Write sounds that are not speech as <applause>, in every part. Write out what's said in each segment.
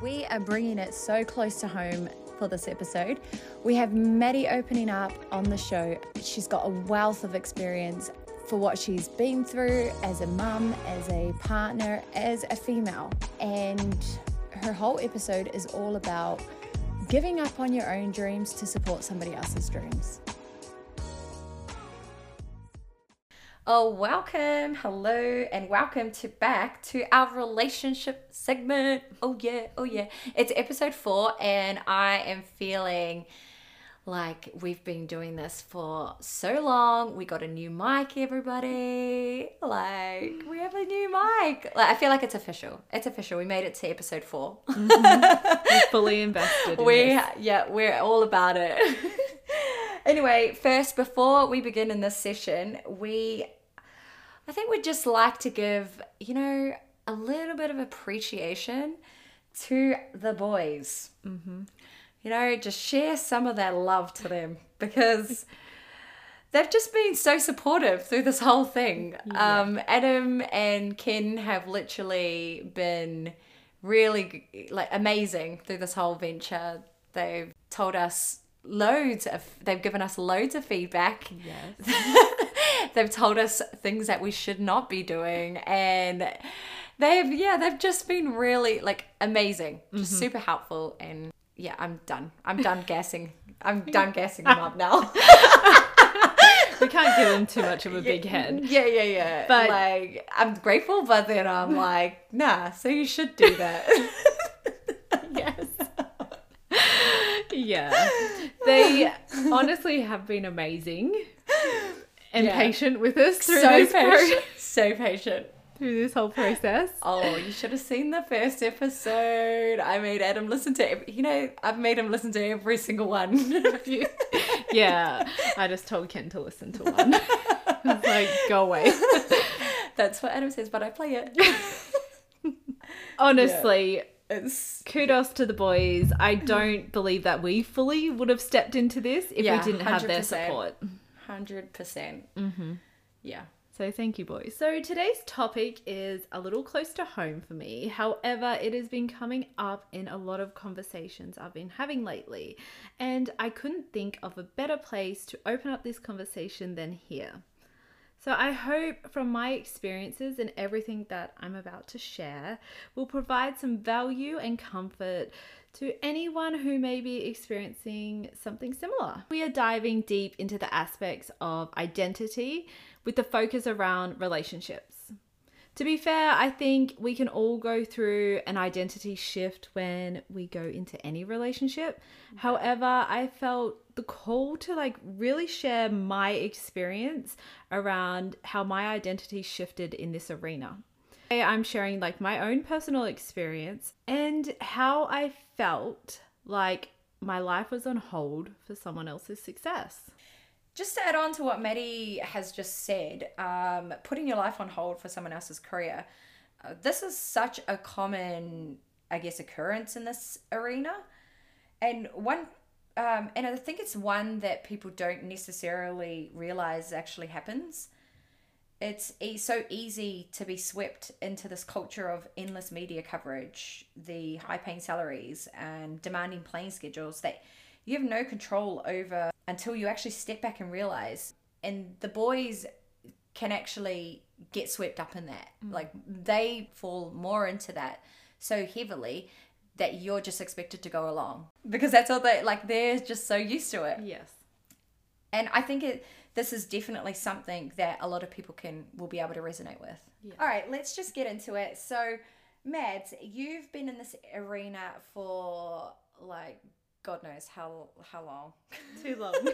we are bringing it so close to home for this episode. We have Mady opening up on the show. She's got a wealth of experience for what she's been through as a mum, as a partner, as a female. And her whole episode is all about giving up on your own dreams to support somebody else's dreams. Oh, welcome, hello, and welcome to back to our relationship segment. Oh yeah, oh yeah. It's episode four, and I am feeling like we've been doing this for so long. We got a new mic, everybody. Like we have a new mic. Like I feel like it's official. It's official. We made it to episode 4 mm-hmm. We're fully <laughs> invested. In we this. yeah, we're all about it. <laughs> anyway, first before we begin in this session, we I think we'd just like to give, you know, a little bit of appreciation to the boys. Mm-hmm. You know, just share some of that love to them because <laughs> they've just been so supportive through this whole thing. Yeah. Um, Adam and Ken have literally been really like amazing through this whole venture. They've told us loads of they've given us loads of feedback. Yes. <laughs> they've told us things that we should not be doing. And they've yeah they've just been really like amazing. Just mm-hmm. super helpful. And yeah i'm done. I'm done guessing. I'm done guessing them up now. We can't give them too much of a <laughs> big head. yeah yeah yeah. But like i'm grateful but then i'm <laughs> like nah so you should do that. <laughs> Yes. Yeah. They honestly have been amazing and yeah. patient with us through so this patient, pro- <laughs> so patient through this whole process. Oh, you should have seen the first episode. I made Adam listen to every, you know, I've made him listen to every single one. <laughs> yeah, I just told Ken to listen to one. <laughs> like, go away. That's what Adam says, but I play it. Honestly, yeah. It's kudos to the boys. I don't believe that we fully would have stepped into this if yeah, we didn't have 100%. their support. 100%. percent mm-hmm. Yeah. So thank you, boys. So today's topic is a little close to home for me. However, it has been coming up in a lot of conversations I've been having lately, and I couldn't think of a better place to open up this conversation than here. So, I hope from my experiences and everything that I'm about to share will provide some value and comfort to anyone who may be experiencing something similar. We are diving deep into the aspects of identity with the focus around relationships. To be fair, I think we can all go through an identity shift when we go into any relationship. Mm-hmm. However, I felt the call to like really share my experience around how my identity shifted in this arena. I'm sharing like my own personal experience and how I felt like my life was on hold for someone else's success. Just to add on to what Mady has just said, um, putting your life on hold for someone else's career, uh, this is such a common, I guess, occurrence in this arena. And one, um, and I think it's one that people don't necessarily realize actually happens it's e- so easy to be swept into this culture of endless media coverage, the high paying salaries, and demanding playing schedules that you have no control over until you actually step back and realize. And the boys can actually get swept up in that. Mm. Like they fall more into that so heavily that you're just expected to go along because that's all they like. They're just so used to it. Yes. And I think it this is definitely something that a lot of people can will be able to resonate with. Yeah. All right, let's just get into it. So, Mads, you've been in this arena for like God knows how how long. <laughs> Too long. <laughs>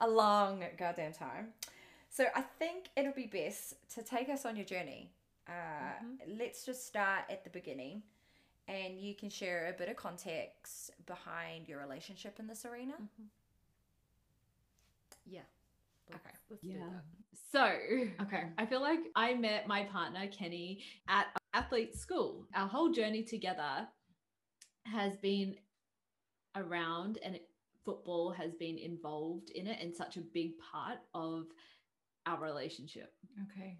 a long goddamn time. So I think it'll be best to take us on your journey. Uh, mm-hmm. Let's just start at the beginning, and you can share a bit of context behind your relationship in this arena. Mm-hmm. Yeah. Let's, okay. Let's yeah. So, okay. I feel like I met my partner, Kenny, at athlete school. Our whole journey together has been around and football has been involved in it and such a big part of our relationship. Okay.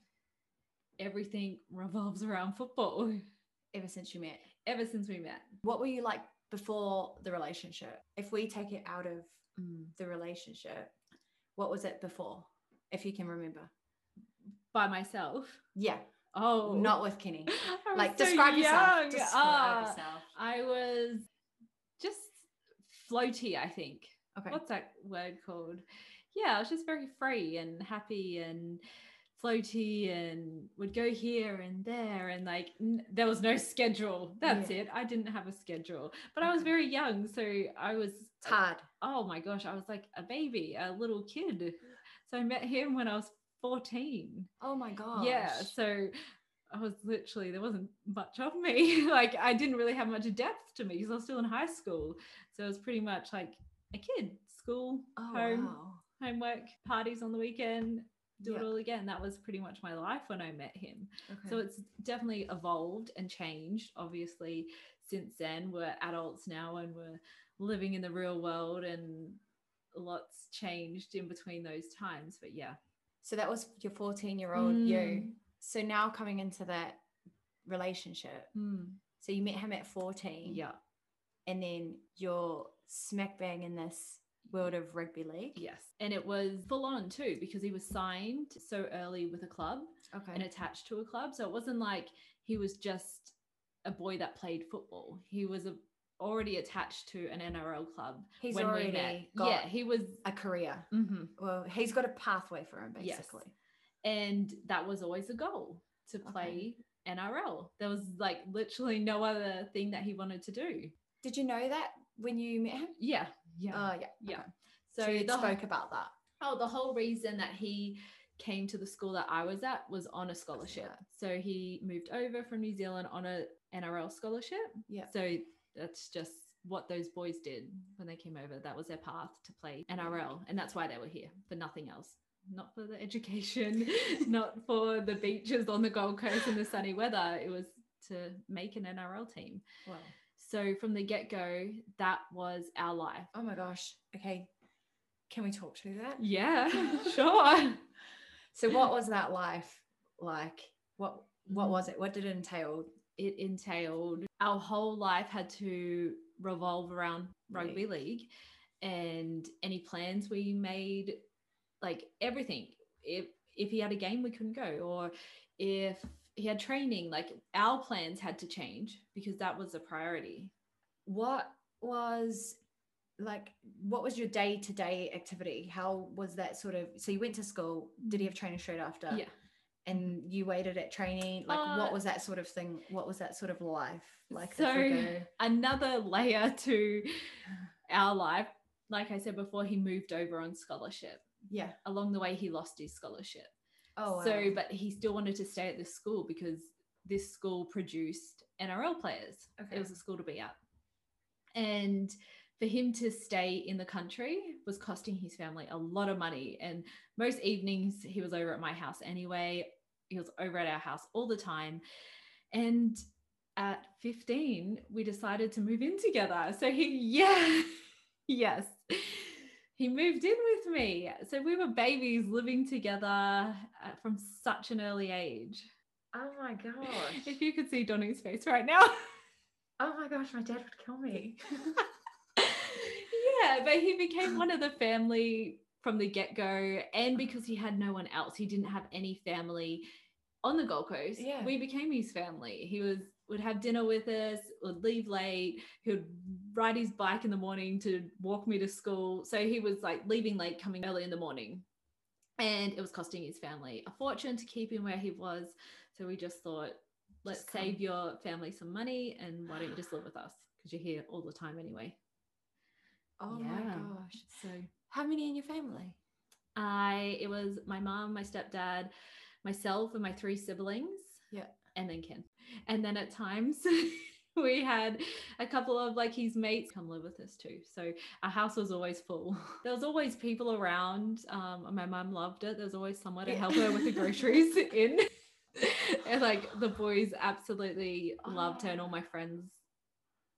Everything revolves around football. ever since you met. ever since we met. What were you like before the relationship? If we take it out of mm. the relationship, what was it before? If you can remember. By myself. Yeah, Oh, not with Kenny. <laughs> Like so describe yourself. young. Describe Ah, yourself. I was just floaty, I think. Okay. What's that word called? Yeah, I was just very free and happy and floaty and would go here and there and like n- there was no schedule. That's Yeah. it. I didn't have a schedule. But I was very young, so I was uh, It's hard. oh my gosh, I was like a baby, a little kid. So I met him when I was 14. Oh my gosh. Yeah, so I was literally there wasn't much of me. <laughs> like I didn't really have much depth to me because I was still in high school. So it was pretty much like a kid, school, Oh home, wow. homework, parties on the weekend, do it all again. That was pretty much my life when I met him. Okay. So it's definitely evolved and changed. Obviously, since then we're adults now and we're living in the real world and lots changed in between those times. But yeah. So that was your 14 year old you. Mm. So now coming into that relationship, so you met him at 14. Yeah. And then you're smack bang in this world of rugby league. Yes. And it was full on too because he was signed so early with a club Okay. and attached to a club. So it wasn't like he was just a boy that played football. He was a, already attached to an NRL club He's when already we met. got yeah, he was. a career. mhm. Well, he's got a pathway for him, Yes. basically. And that was always a goal to Okay. play NRL. There was like literally no other thing that he wanted to do. Did you know that when you met him? Yeah. Yeah. Oh, yeah. yeah. okay. So, So, you spoke about that. Oh, the whole reason that he came to the school that I was at was on a scholarship. So he moved over from New Zealand on a NRL scholarship. Yeah. So that's just what those boys did when they came over. That was their path to play NRL. And that's why they were here, for nothing else. Not for the education, <laughs> not for the beaches on the Gold Coast in the sunny weather. It was to make an NRL team. Wow. So from the get go, that was our life. Oh my gosh. Okay. Can we talk through that? Yeah, <laughs> sure. So what was that life like? What what was it? What did it entail? it entailed our whole life had to revolve around rugby league and any plans we made like everything if if he had a game we couldn't go or if he had training like our plans had to change because that was a priority What was like what was your day-to-day activity? How was that sort of so you went to school, did he have training straight after? yeah And you waited at training? Like Uh, what was that sort of thing? What was that sort of life like? So- if we go- another layer to our life like i said before he moved over on scholarship yeah. along the way he lost his scholarship Oh wow. So, but he still wanted to stay at this school because this school produced NRL players. Okay. It was a school to be at. And for him to stay in the country was costing his family a lot of money. And most evenings he was over at my house anyway. He was over at our house all the time. And at 15, we decided to move in together. So he, <laughs> yeah, yes, he moved in with me. So we were babies living together uh, from such an early age. Oh my gosh. If you could see Donnie's face right now. <laughs> oh my gosh, my dad would kill me. <laughs> yeah, but he became one of the family from the get go. And because he had no one else, he didn't have any family on the Gold Coast. Yeah. We became his family. He was would have dinner with us, would leave late, he would ride his bike in the morning to walk me to school. So he was like leaving late, coming early in the morning. And it was costing his family a fortune to keep him where he was. So we just thought, let's Just save your family some money and why don't you just live with us? Because you're here all the time anyway. Oh Yeah. my gosh. So How many in your family? I it was my mom, my stepdad, myself, and my three siblings. Yeah. And then Ken. And then at times <laughs> we had a couple of like his mates come live with us too. So our house was always full. <laughs> There was always people around. Um, my mom loved it. There was always someone to help her with the groceries <laughs> in. and like the boys absolutely loved her, and all my friends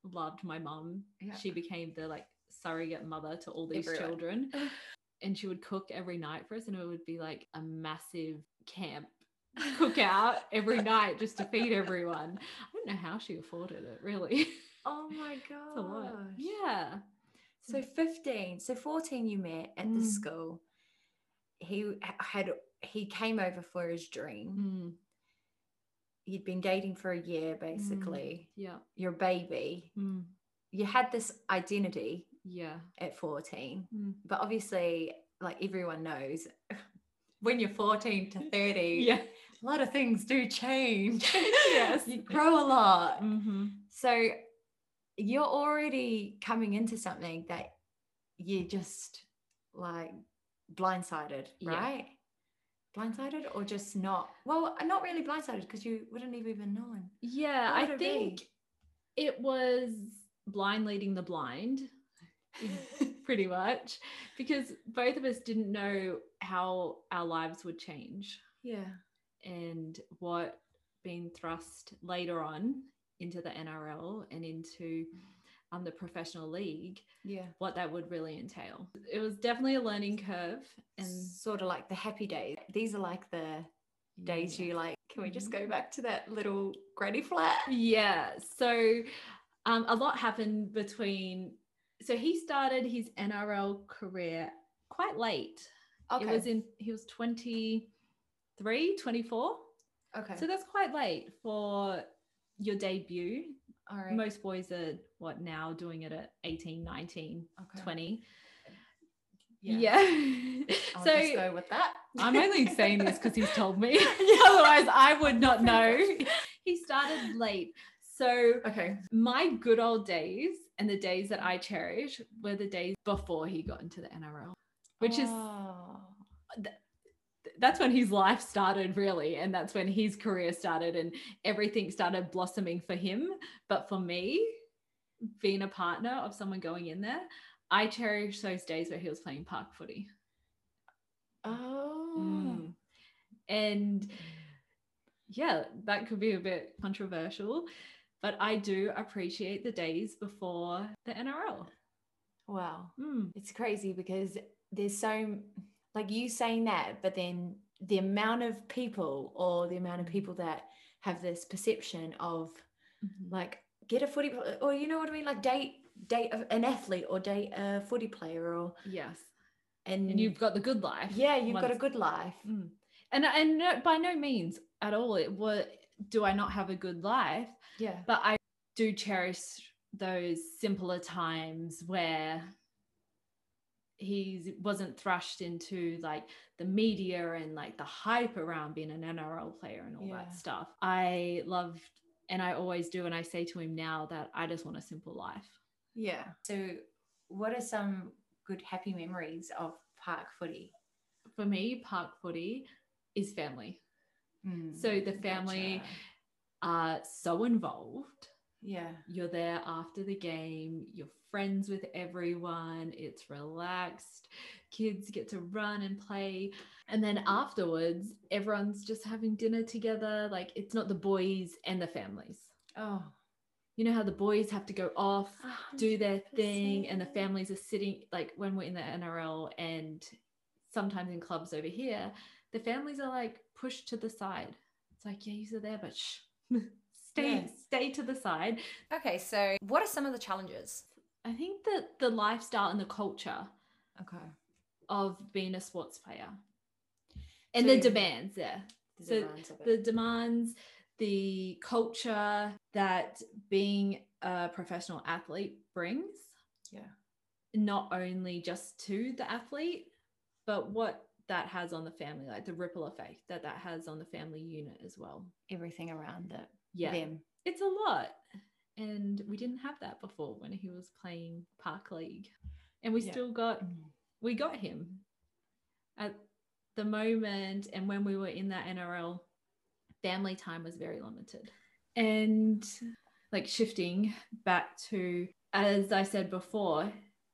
loved my mom. Yeah. She became the like surrogate mother to all these Everyone. children and she would cook every night for us and it would be like a massive camp <laughs> cookout every <laughs> night just to feed everyone. I don't know how she afforded it, really. Oh <laughs> my It's a lot. god. Yeah. So 15, so 14 you met at the Mm. school. He had he came over for his dream. Mm, You'd been dating for a year basically. yeah. Your baby. Mm, You had this identity yeah. at 14. Mm. But obviously, like everyone knows, when you're 14 to 30, Yeah. A lot of things do change. <laughs> <laughs> Yes. you grow a lot. Mm-hmm. So you're already coming into something that you just like blindsided, Yeah. right? Blindsided or just not? Well, not really blindsided because you wouldn't have even known. Yeah, I it be? think it was blind leading the blind, <laughs> pretty much, because both of us didn't know how our lives would change Yeah. And what being thrust later on into the NRL and into um, the professional league, Yeah. what that would really entail. It was definitely a learning curve. And sort of like the happy days. These are like the days yeah. you like, can we just go back to that little granny flat? Yeah. So um, a lot happened between. So he started his NRL career quite late. Okay. It was in, he was 23, 24. okay. So that's quite late for your debut. All right. Most boys are what now doing it at 18, 19, okay. 20. Yeah. Yeah. I'll <laughs> so just go with that. I'm only saying this because he's told me. <laughs> <laughs> Otherwise, I would not know. He started late. So Okay. my good old days and the days that I cherish were the days before he got into the NRL, which is Oh. That's when his life started really and that's when his career started and everything started blossoming for him but for me being a partner of someone going in there i cherish those days where he was playing park footy Oh. Mm. and yeah that could be a bit controversial but i do appreciate the days before the nrl Wow. Mm. It's crazy because there's so like you saying that, but then the amount of people or the amount of people that have this perception of Mhm. like get a footy or you know what I mean, like date date an athlete or date a footy player or yes and, and you've got the good life yeah you've got a good life. Mm. And and no, by no means at all it was do I not have a good life, Yeah. but I do cherish those simpler times where he wasn't thrashed into like the media and like the hype around being an NRL player and all Yeah. that stuff. I loved and I always do and I say to him now that I just want a simple life. Yeah. So what are some good happy memories of park footy? For me, park footy is family. Mm, So the family gotcha. are so involved. Yeah. you're there after the game, you're friends with everyone, it's relaxed, kids get to run and play. And then afterwards, everyone's just having dinner together. Like it's not the boys and the families. Oh. You know how the boys have to go off, a do their thing, and the families are sitting, like when we're in the NRL and sometimes in clubs over here, the families are like pushed to the side. It's like, yeah, you're there, but shh. <laughs> Stay, Yeah. stay to the side. Okay, so what are some of the challenges? I think that the lifestyle and the culture Okay. of being a sports player and the demands there. The So demands. The demands, the culture that being a professional athlete brings, yeah. not only just to the athlete, but what that has on the family, like the ripple effect that that has on the family unit as well. Everything around it. Yeah. Them. It's a lot. And we didn't have that before when he was playing Park League. And we Yeah. still got we got him at the moment and when we were in that NRL family time was very limited and like shifting back to as I said before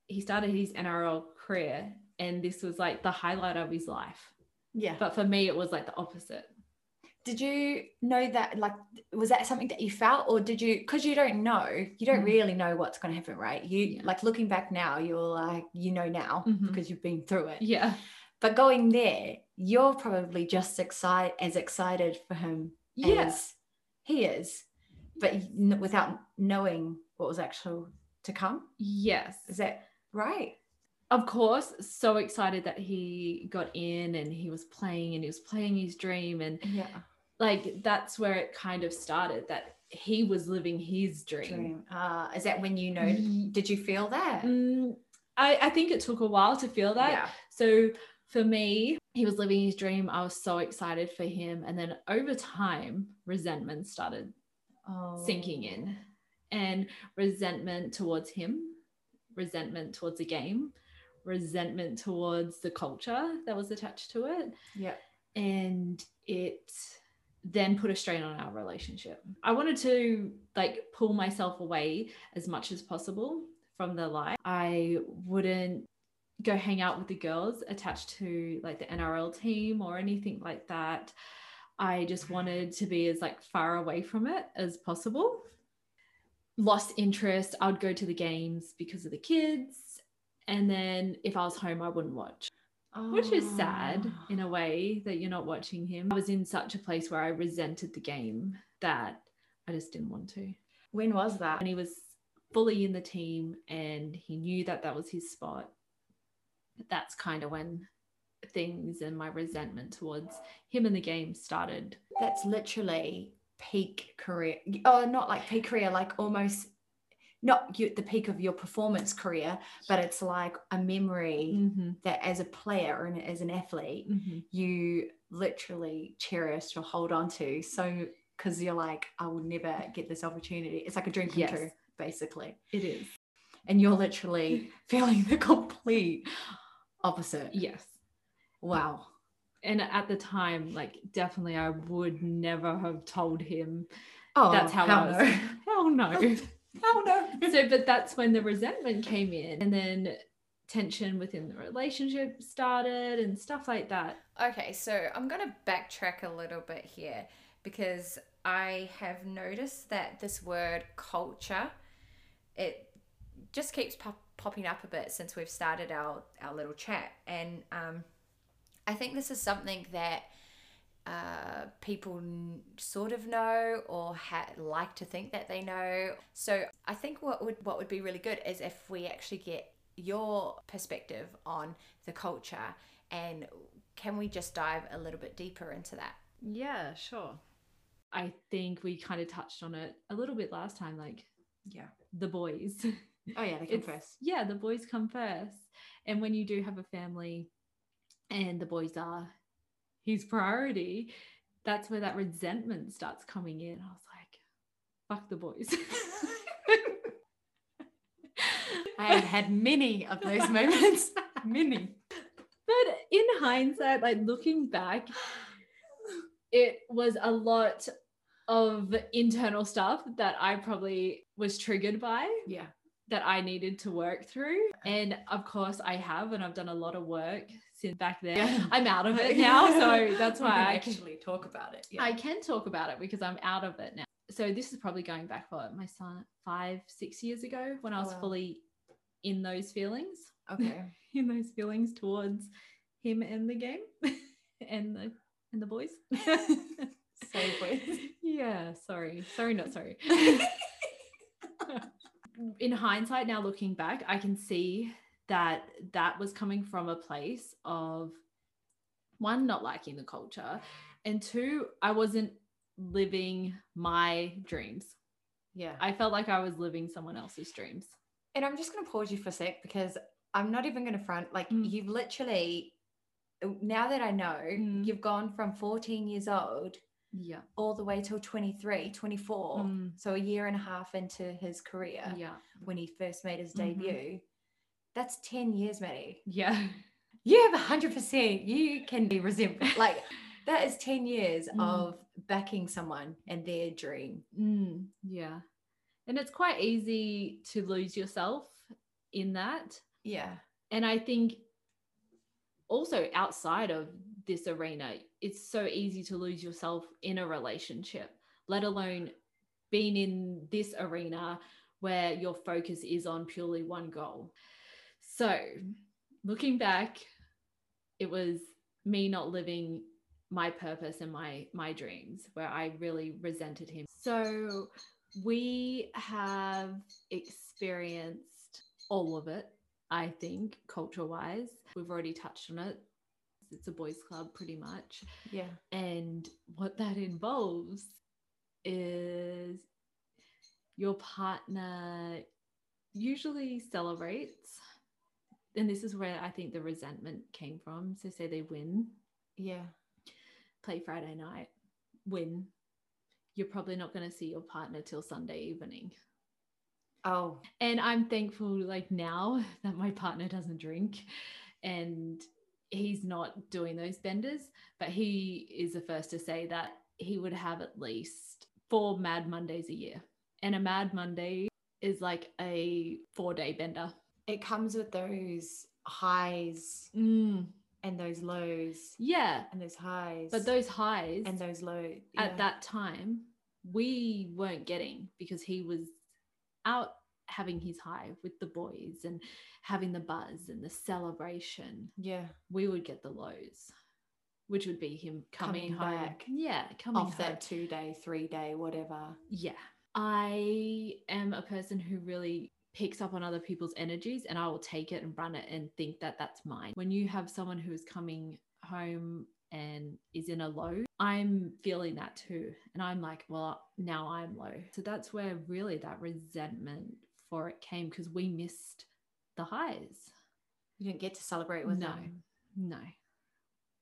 he started his NRL career and this was like the highlight of his life Yeah. but for me it was like the opposite did you know that like was that something that you felt or did you because you don't know you don't Mm. really know what's going to happen right you Yeah. like looking back now you're like you know now Mhm. because you've been through it yeah but going there you're probably just excited as excited for him yeah as he is but without knowing what was actual to come. Yes. Is that right? Of course, so excited that he got in and he was playing and he was playing his dream. And Yeah. Like that's where it kind of started that he was living his dream. Dream. Uh, is that when you know? Did you feel that? Mm, I, I think it took a while to feel that. Yeah. So for me, he was living his dream. I was so excited for him. And then over time, resentment started Oh. sinking in and resentment towards him, resentment towards the game, resentment towards the culture that was attached to it. Yeah. And it then put a strain on our relationship. I wanted to like pull myself away as much as possible from the life. I wouldn't go hang out with the girls attached to like the NRL team or anything like that. I just wanted to be as like far away from it as possible. Lost interest. I would go to the games because of the kids. And then if I was home, I wouldn't watch, which is sad Oh. in a way that you're not watching him. I was in such a place where I resented the game that I just didn't want to. When was that? And he was fully in the team and he knew that that was his spot. That's kind of when things and my resentment towards him and the game started. That's literally peak career. Oh, not like peak career, like almost not you, the peak of your performance career, but it's like a memory Mm-hmm. that as a player and as an athlete, you literally cherish or hold on to. So, because you're like, I will never get this opportunity. It's like a dream come Yes. true, basically. It is. And you're literally <laughs> feeling the complete opposite. Yes. Wow. And at the time, like definitely I would never have told him Oh, that's how hell I was. no. <laughs> Hell no. <laughs> Hell no. <laughs> so but that's when the resentment came in and then tension within the relationship started and stuff like that. Okay, so I'm going to backtrack a little bit here because I have noticed that this word culture it just keeps pop- popping up a bit since we've started our our little chat and um I think this is something that uh, people n- sort of know or ha- like to think that they know. So I think what would what would be really good is if we actually get your perspective on the culture and can we just dive a little bit deeper into that? Yeah, sure. I think we kind of touched on it a little bit last time, like Yeah. the boys. Oh, yeah, they come first. Yeah, the boys come first. And when you do have a family and the boys are his priority, that's where that resentment starts coming in. I was like, fuck the boys. <laughs> I have had many of those moments. many. But in hindsight, like looking back, it was a lot of internal stuff that I probably was triggered by Yeah. that I needed to work through. And of course, I have, and I've done a lot of work since back then. Yeah. <laughs> I'm out of it <laughs> now. So that's why can I can, actually talk about it. Yeah. I can talk about it because I'm out of it now. So this is probably going back for my son five, six years ago when I was oh, Wow. fully in those feelings, okay. <laughs> in those feelings towards him and the game and the and the boys. Say boys. Yeah, sorry. Sorry, not sorry. in hindsight, now looking back, I can see that that was coming from a place of one, not liking the culture, and two, I wasn't living my dreams. Yeah. I felt like I was living someone else's dreams. And I'm just going to pause you for a sec because I'm not even going to front. Like, Mm. you've literally, now that I know, Mm. you've gone from 14 years old Yeah. all the way till 23, 24. Mm. So a year and a half into his career Yeah. when he first made his Mhm. debut. That's 10 years, Mady. Yeah. You have 100%. You can be resentful. Like, that is 10 years Mm. of backing someone and their dream. Mm, yeah. And it's quite easy to lose yourself in that. Yeah. And I think also outside of this arena, it's so easy to lose yourself in a relationship, let alone being in this arena where your focus is on purely one goal. So, looking back, it was me not living my purpose and my my dreams where I really resented him. So, We have experienced all of it, I think, culture wise. We've already touched on it. It's a boys' club, pretty much. Yeah. And what that involves is your partner usually celebrates. And this is where I think the resentment came from. So, say they win, Yeah. play Friday night, win. You're probably not going to see your partner till Sunday evening. Oh, And I'm thankful, like now, <laughs> that my partner doesn't drink and he's not doing those benders. But he is the first to say that he would have at least four Mad Mondays a year. And a Mad Monday is like a four day bender. It comes with those highs Mm, and those lows yeah. and those highs. But those highs and those lows at that time, we weren't getting because he was out having his high with the boys and having the buzz and the celebration. Yeah. we would get the lows, which would be him coming, Coming home. back Yeah, coming Off home. that two day, three day, whatever. Yeah. I am a person who really picks up on other people's energies and I will take it and run it and think that that's mine. When you have someone who is coming home and is in a low, I'm feeling that too. And I'm like, well, now I'm low. So that's where really that resentment for it came because we missed the highs. You didn't get to celebrate with no, them. no.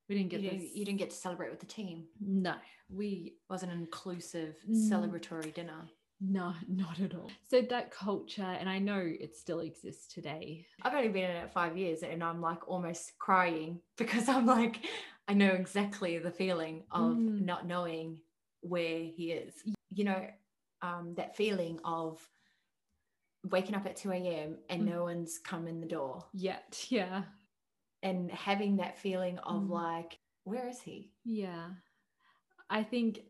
We didn't You get didn't, this. you didn't get to celebrate with the team. No, we It wasn't an inclusive Mm. celebratory dinner. No, <laughs> not at all. So that culture, and I know it still exists today. I've only been in it five years and I'm like almost crying <laughs> because I'm like, I know exactly the feeling of Mm. not knowing where he is. You know, um, that feeling of waking up at 2 a.m. and Mm. no one's come in the door Yet, yeah, and having that feeling of Mm. like, where is he? yeah. I think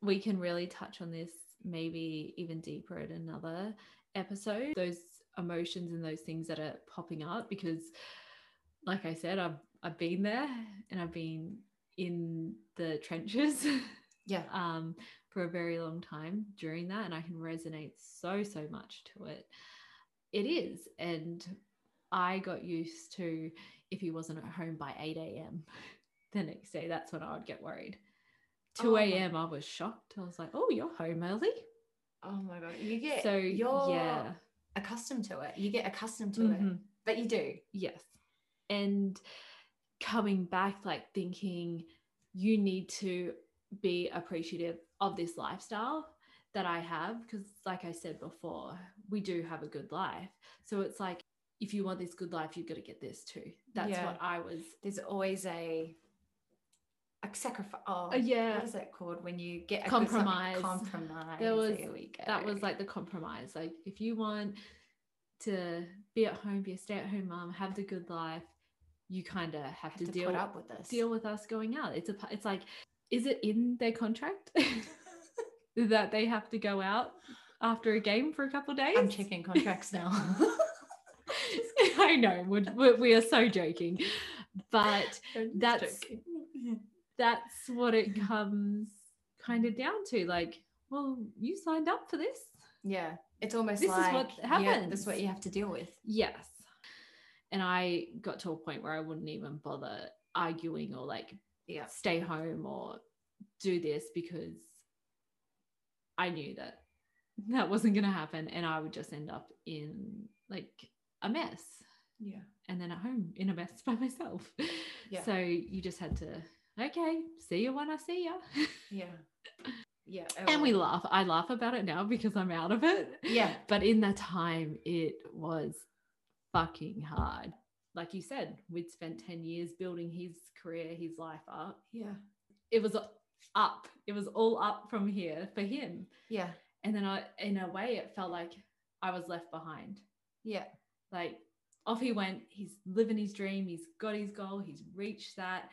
we can really touch on this maybe even deeper in another episode. Those emotions and those things that are popping up because, like I said, I've I've been there and I've been in the trenches. <laughs> Yeah. um, for a very long time during that, and I can resonate so, so much to it. It is. And I got used to if he wasn't at home by 8 a.m. <laughs> the next day, that's when I would get worried. 2 Oh. a.m., I was shocked. I was like, oh, you're home early. Oh my God. You get, so, you're yeah. accustomed to it. You get accustomed to it, Mhm. but you do. Yes. And coming back, like thinking you need to be appreciative of this lifestyle that I have. Because, like I said before, we do have a good life. So it's like, if you want this good life, you've got to get this too. That's Yeah. what I was. There's always a sacrifice. Oh, Uh, yeah. What is that called when you get Compromise. Compromise. There was- There we go. That was like the compromise. Like, if you want to be at home, be a stay at home mom, have the good life, you kind of have, have to, to deal up with this. deal with us going out. It's a it's like is it in their contract <laughs> that they have to go out after a game for a couple of days? I'm checking contracts now. <laughs> I know we're, we're, we are so joking, but <laughs> That's- Joking. That's what it comes kind of down to. Like, well, you signed up for this. yeah. It's almost This is like what yeah, this is what you have to deal with. Yes. And I got to a point where I wouldn't even bother arguing or like Yeah. stay home or do this because I knew that that wasn't going to happen and I would just end up in like a mess Yeah. and then at home in a mess <laughs> by myself. Yeah. So you just had to, okay, see you when I see you. Yeah. Yeah. <laughs> and we laugh. I laugh about it now because I'm out of it. <laughs> Yeah. But in that time, it was fucking hard. Like you said, we'd spent 10 years building his career, his life up. Yeah. It was up. It was all up from here for him. Yeah. And then I, in a way, it felt like I was left behind. Yeah. Like off he went. He's living his dream. He's got his goal. He's reached that.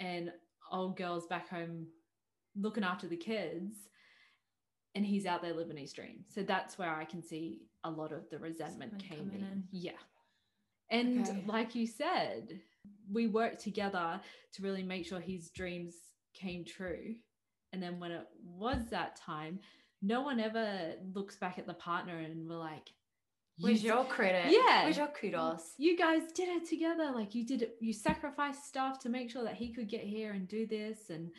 And old girl's back home looking after the kids. And he's out there living his dream. So that's where I can see a lot of the resentment came in. in. Yeah. And Okay. like you said, we worked together to really make sure his dreams came true. And then when it was that time, no one ever looks back at the partner and we're like, "You your credit? Yeah. Where's your kudos? you guys did it together like you did it you sacrificed stuff to make sure that he could get here and do this and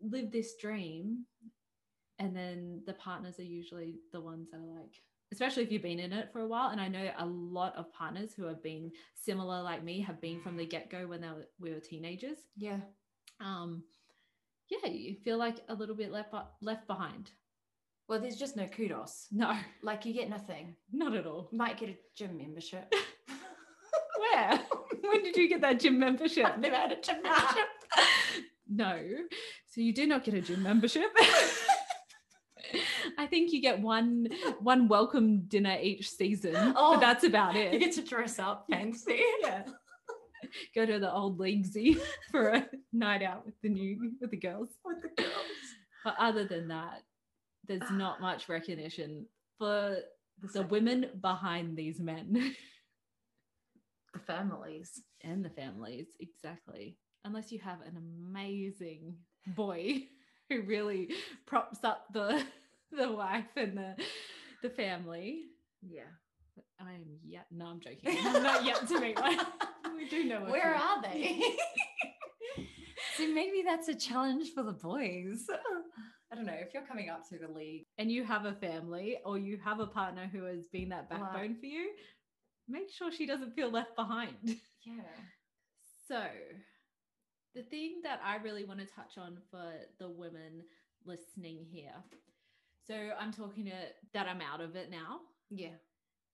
live this dream and then the partners are usually the ones that are like especially if you've been in it for a while and i know a lot of partners who have been similar like me have been from the get-go when they were, we were teenagers Yeah. um yeah you feel like a little bit left left behind Well, there's just no kudos. no <laughs> Like you get nothing. not at all You might get a gym membership. <laughs> where <laughs> when did you get that gym membership I've never had a gym membership. no. So you do not get a gym membership. I think you get one one welcome dinner each season, Oh, but that's about it. you get to dress up fancy. yeah. Go to the old leaguesy for a night out with the new with the girls. With the girls. But other than that, there's not <sighs> much recognition for the women behind these men <laughs> The families. and the families. Exactly. Unless you have an amazing boy who really props up the <laughs> the wife and the the family. Yeah. I am yet no, I'm joking. I'm not yet to meet one. <laughs> We do know Where are they? So maybe that's a challenge for the boys. I don't know if you're coming up to the league. and you have a family or you have a partner who has been that Wow. backbone for you, make sure she doesn't feel left behind. <laughs> yeah. So, the thing that I really want to touch on for the women listening here. So, I'm talking to that I'm out of it now Yeah.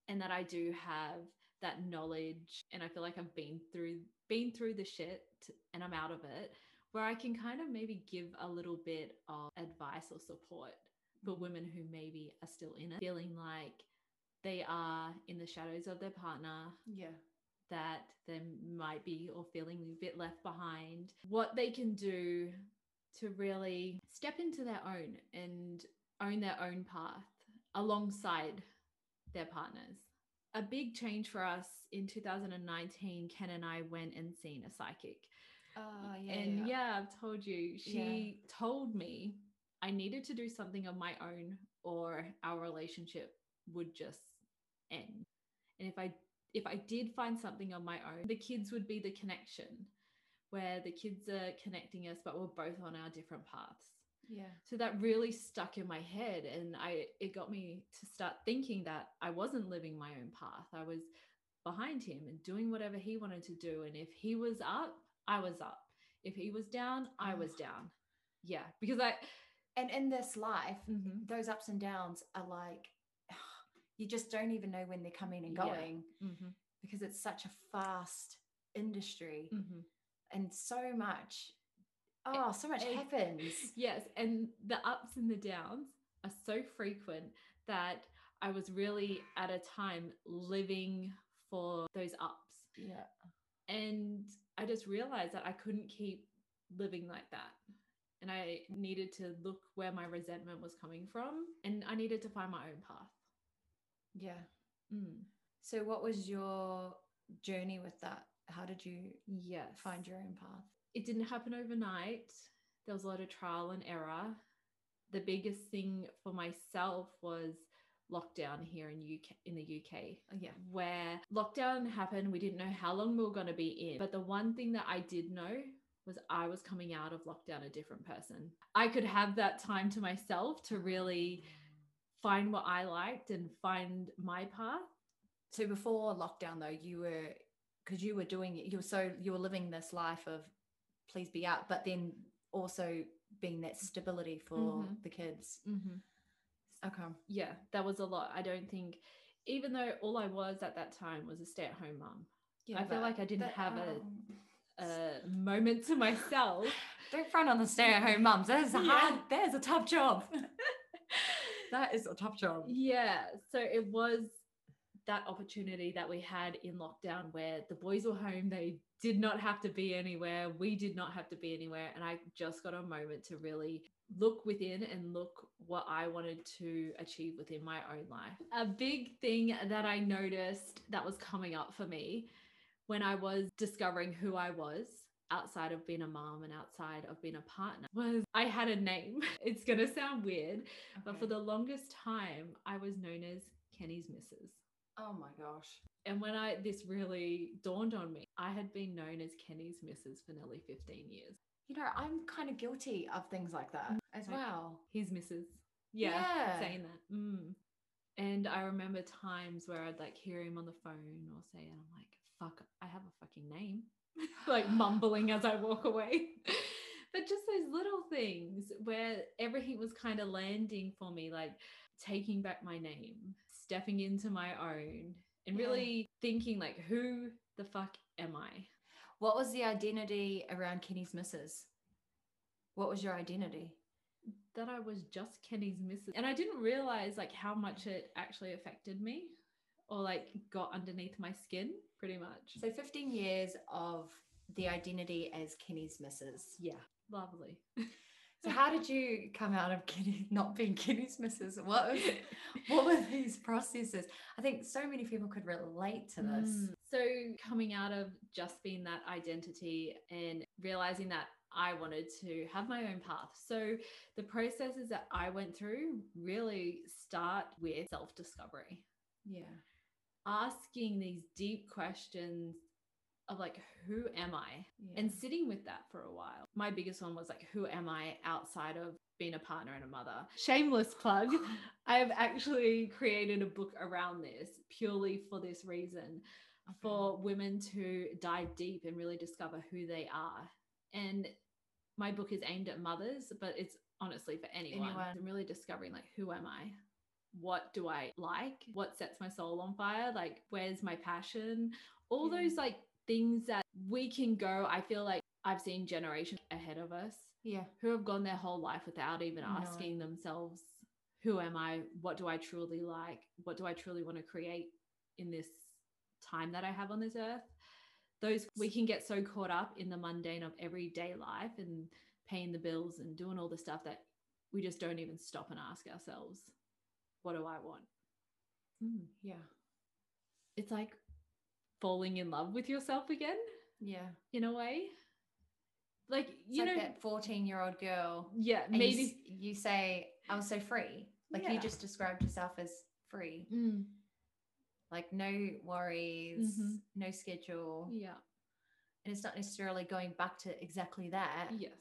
and that I do have that knowledge and I feel like I've been through been through the shit and I'm out of it where I can kind of maybe give a little bit of advice or support for mm. women who maybe are still in it feeling like they are in the shadows of their partner Yeah. that they might be or feeling a bit left behind, what they can do to really step into their own and own their own path alongside their partners. A big change for us in 2019, Ken and I went and seen a psychic. Oh, yeah. and yeah. I've told you, she told me I needed to do something of my own or our relationship would just end. And if I if I did find something on my own, the kids would be the connection where the kids are connecting us but we're both on our different paths. Yeah. So that really stuck in my head and I it got me to start thinking that I wasn't living my own path. I was behind him and doing whatever he wanted to do and if he was up, I was up. If he was down, I was Oh. down. Yeah, because I And in this life, Mhm. those ups and downs are like, <sighs> you just don't even know when they're coming and Yeah. going Mhm. because it's such a fast industry Mhm. and so much, oh, so much it- happens. <laughs> Yes, and the ups and the downs are so frequent that I was really at a time living for those ups. Yeah. And I just realized that I couldn't keep living like that. And I needed to look where my resentment was coming from and I needed to find my own path. Yeah. Mm. So, what was your journey with that? How did you Yes. find your own path? it didn't happen overnight. There was a lot of trial and error. The biggest thing for myself was lockdown here in UK in the UK Oh, yeah. where lockdown happened we didn't know how long we were going to be in but the one thing that I did know was I was coming out of lockdown a different person. I could have that time to myself to really find what I liked and find my path. So before lockdown, though, you were because you were doing it, you were so you were living this life of please be out, but then also being that stability for Mhm. the kids. Mm-hmm. Okay. yeah, that was a lot. I don't think, even though all I was at that time was a stay at home mum, Yeah, I feel like I didn't have a- um, a moment to myself. <sighs> Don't front on the stay-at-home mums. There's a Yeah. hard. there's a tough job. <laughs> that is a tough job. yeah, so it was that opportunity that we had in lockdown where the boys were home, they did not have to be anywhere, we did not have to be anywhere, and I just got a moment to really look within and look what I wanted to achieve within my own life. A big thing that I noticed that was coming up for me when I was discovering who I was outside of being a mom and outside of being a partner was I had a name. <laughs> It's going to sound weird, but for the longest time, I was known as Kenny's Missus. oh my gosh. And when I this really dawned on me, I had been known as Kenny's Missus for nearly 15 years. You know, I'm kind of guilty of things like that as Like- well. His Missus. Yeah, Yeah. saying that. Mm. And I remember times where I'd like hear him on the phone or say, and I'm like, fuck, I have a fucking name. <laughs> like mumbling as I walk away. <laughs> but just those little things where everything was kind of landing for me, like taking back my name, stepping into my own, and Yeah. really thinking, like, who the fuck am I? What was the identity around Kenny's missus? What was your identity? That I was just Kenny's missus. And I didn't realize like how much it actually affected me or like got underneath my skin pretty much. So 15 years of the identity as Kenny's missus. yeah, lovely. <laughs> So how did you come out of not being Kenny's missus? What was <laughs> what were these processes? I think so many people could relate to this. Mm. So, coming out of just being that identity and realizing that I wanted to have my own path. So, the processes that I went through really start with self discovery, Yeah. asking these deep questions of like, who am I? yeah. And sitting with that for a while. My biggest one was like, who am I outside of being a partner and a mother? Shameless plug. <laughs> I have actually created a book around this purely for this reason Okay. for women to dive deep and really discover who they are. And my book is aimed at mothers, but it's honestly for anyone. Anyone. I'm really discovering like who am I? What do I like? What sets my soul on fire? Like where's my passion? All Yeah. those like things that we can go. I feel like I've seen generations ahead of us yeah. who have gone their whole life without even No. asking themselves, who am I? What do I truly like? What do I truly want to create in this time that I have on this earth? Those we can get so caught up in the mundane of everyday life and paying the bills and doing all the stuff that we just don't even stop and ask ourselves, what do I want? Hmm. Yeah. It's like falling in love with yourself again Yeah. in a way. Like, you like know, that 14 year old girl. yeah, And you maybe. you, say, I was so free. Like Yeah. you just described yourself as free. Mm, Like no worries, Mhm. no schedule. yeah. And it's not necessarily going back to exactly that, Yes.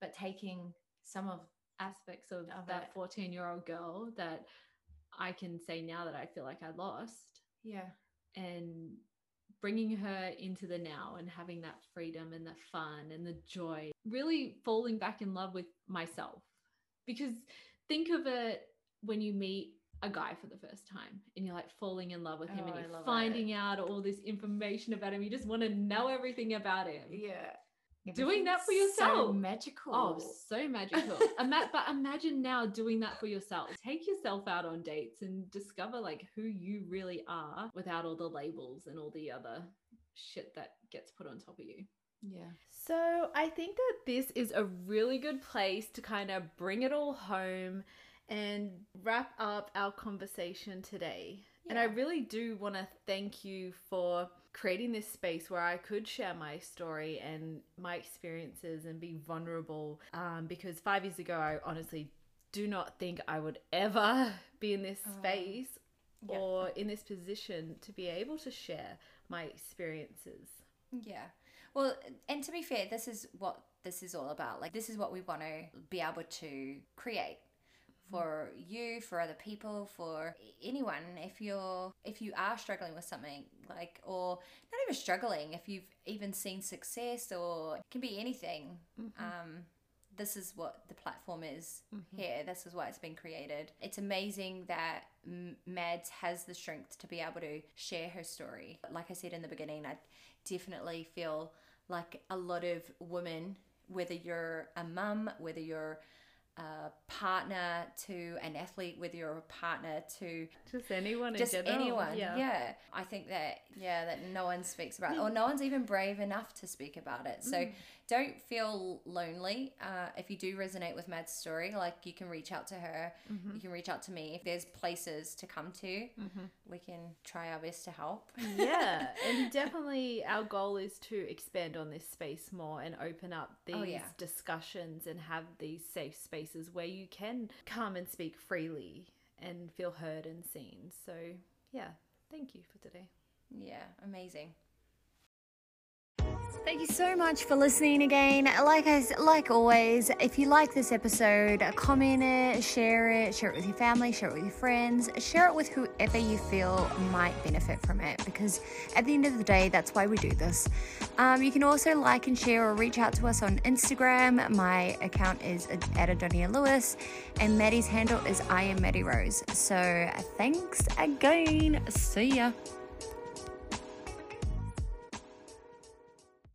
but taking some of aspects of, Of that 14 year old girl that I can say now that I feel like I lost yeah. and bringing her into the now and having that freedom and the fun and the joy, really falling back in love with myself. Because think of it when you meet a guy for the first time and you're like falling in love with him Oh, and you're finding out all this information about him. You just want to know everything about him. Yeah. Doing that for Everything's So yourself. magical. Oh, so magical. Ima- <laughs> but imagine now doing that for yourself. Take yourself out on dates and discover like who you really are without all the labels and all the other shit that gets put on top of you. yeah. So, I think that this is a really good place to kind of bring it all home and wrap up our conversation today. And I really do want to thank you for creating this space where I could share my story and my experiences and be vulnerable. Um, because five years ago, I honestly do not think I would ever <laughs> be in this Oh, space yeah. or in this position to be able to share my experiences. Yeah. Well, and to be fair, this is what this is all about. Like, this is what we want to be able to create for you, for other people, for anyone. If you're, if you are struggling with something, like, or not even struggling, if you've even seen success, or it can be anything. Um, this is what the platform is here. This is why it's been created. It's amazing that Mads has the strength to be able to share her story. Like I said in the beginning, I definitely feel like a lot of women, whether you're a mum, whether you're a partner to an athlete, whether you're a partner to Just anyone just anyone. Yeah. yeah. I think that yeah, that no one speaks about it, or no one's even brave enough to speak about it. So mm. Don't feel lonely. Uh, if you do resonate with Mad's story, like you can reach out to her, Mm-hmm. you can reach out to me. If there's places to come to, we can try our best to help. yeah, <laughs> and definitely our goal is to expand on this space more and open up these Oh, yeah. discussions and have these safe spaces where you can come and speak freely and feel heard and seen. So, yeah, thank you for today. Yeah, amazing. Thank you so much for listening again. Like I, like always, if you like this episode, comment it, share it, share it with your family, share it with your friends, share it with whoever you feel might benefit from it. Because at the end of the day, that's why we do this. Um, you can also like and share or reach out to us on Instagram. My account is at Adonia Lewis, and Mady's handle is I am Mady Rose. So thanks again. See ya.